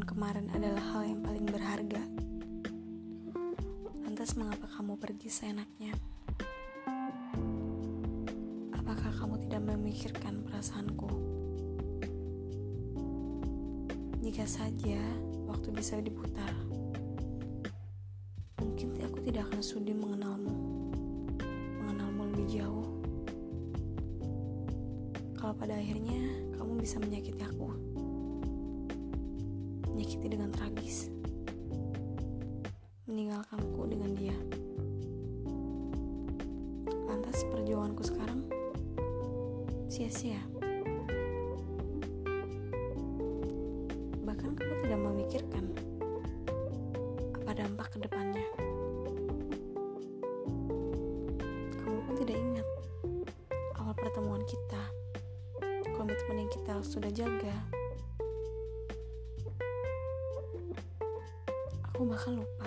pertemuan kemarin adalah hal yang paling berharga. Lantas mengapa kamu pergi seenaknya? Apakah kamu tidak memikirkan perasaanku? Jika saja waktu bisa diputar, mungkin aku tidak akan sudi mengenalmu, mengenalmu lebih jauh. Kalau pada akhirnya kamu bisa menyakiti aku, menyakiti dengan tragis, meninggalkanku dengan dia. Lantas perjuanganku sekarang sia-sia. Bahkan kamu tidak memikirkan apa dampak ke depannya. Kamu pun tidak ingat awal pertemuan kita, komitmen yang kita sudah jaga. Aku bahkan lupa.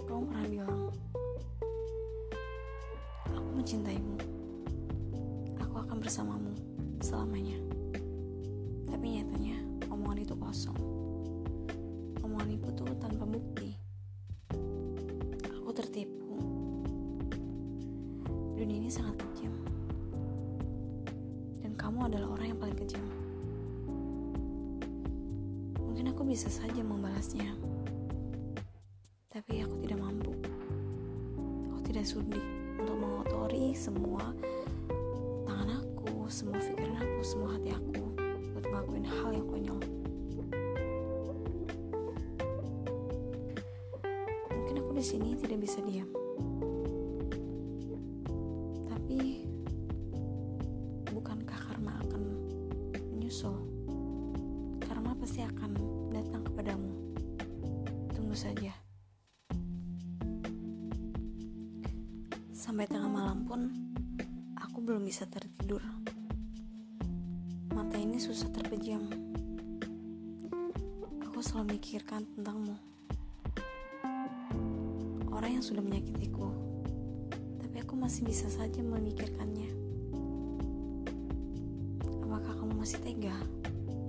Kamu pernah bilang, aku mencintaimu. Aku akan bersamamu selamanya. Tapi nyatanya omongan itu kosong. Omongan itu tuh tanpa bukti. Aku tertipu. Dunia ini sangat kejam. Dan kamu adalah orang yang paling kejam. Mungkin aku bisa saja membalasnya. Tidak sudi untuk mengotori semua tangan aku, semua pikiran aku, semua hati aku buat ngelakuin hal yang konyol. Mungkin aku di sini tidak bisa diam. Tapi bukankah karma akan menyusul? Karma pasti akan datang kepadamu. Tunggu saja. Sampai tengah malam pun aku belum bisa tertidur. Mata ini susah terpejam. Aku selalu mikirkan tentangmu. Orang yang sudah menyakitiku. Tapi aku masih bisa saja memikirkannya. Apakah kamu masih tega?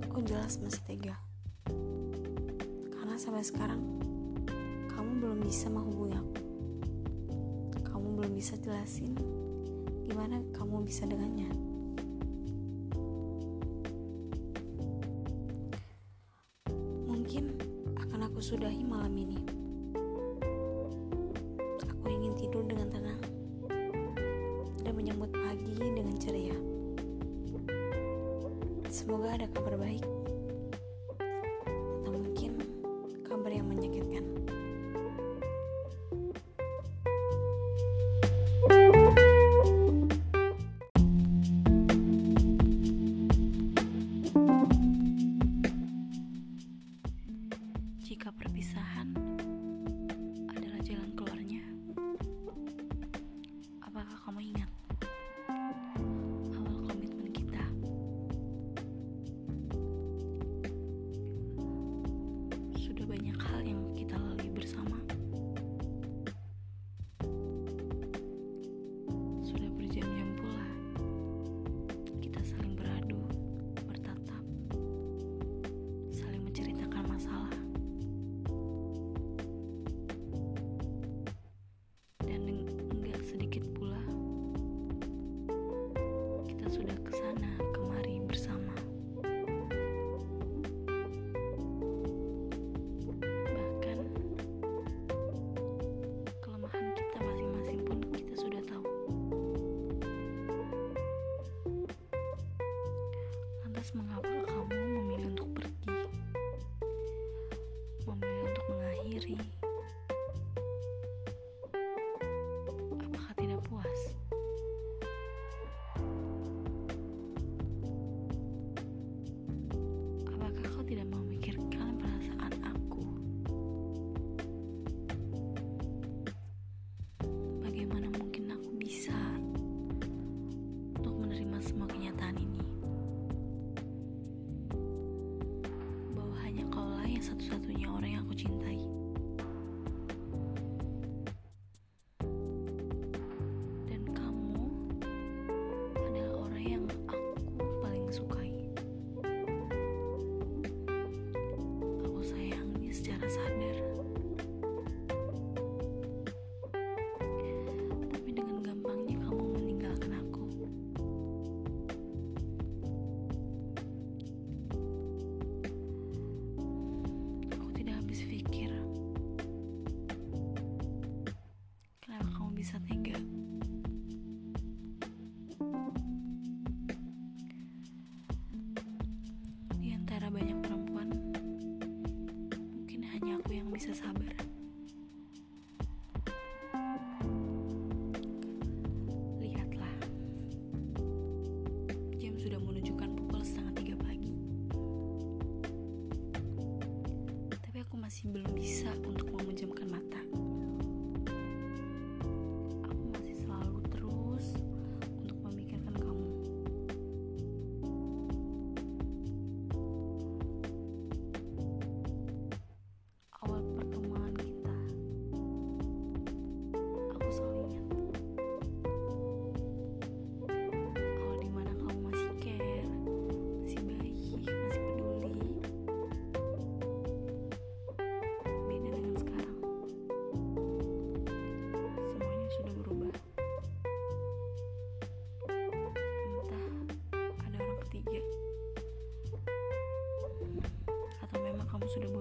Aku jelas masih tega. Karena sampai sekarang kamu belum bisa menghubungi aku. Belum bisa jelasin gimana kamu bisa dengannya. Mungkin akan aku sudahi malam ini. Aku ingin tidur dengan tenang dan menyambut pagi dengan ceria. Semoga ada kabar baik Lantas mengapa kamu memilih untuk pergi? Memilih untuk mengakhiri? bisa sabar. Lihatlah. Jam sudah menunjukkan pukul setengah tiga pagi. Tapi aku masih belum bisa untuk memejamkan mata.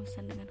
bosan dengan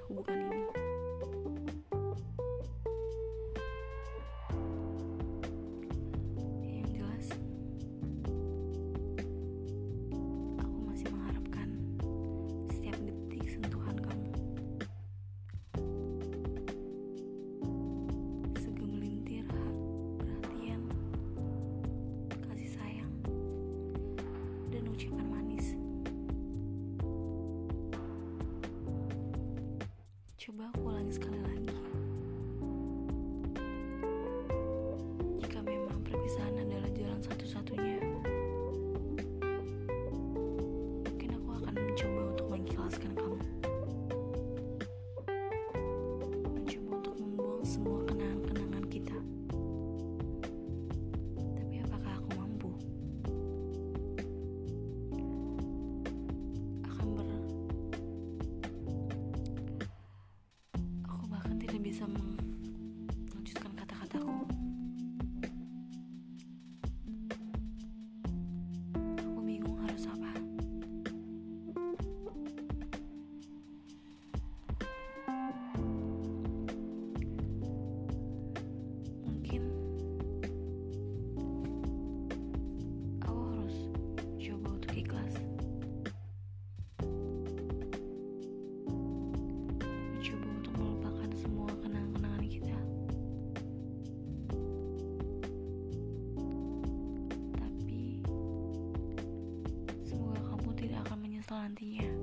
on the air.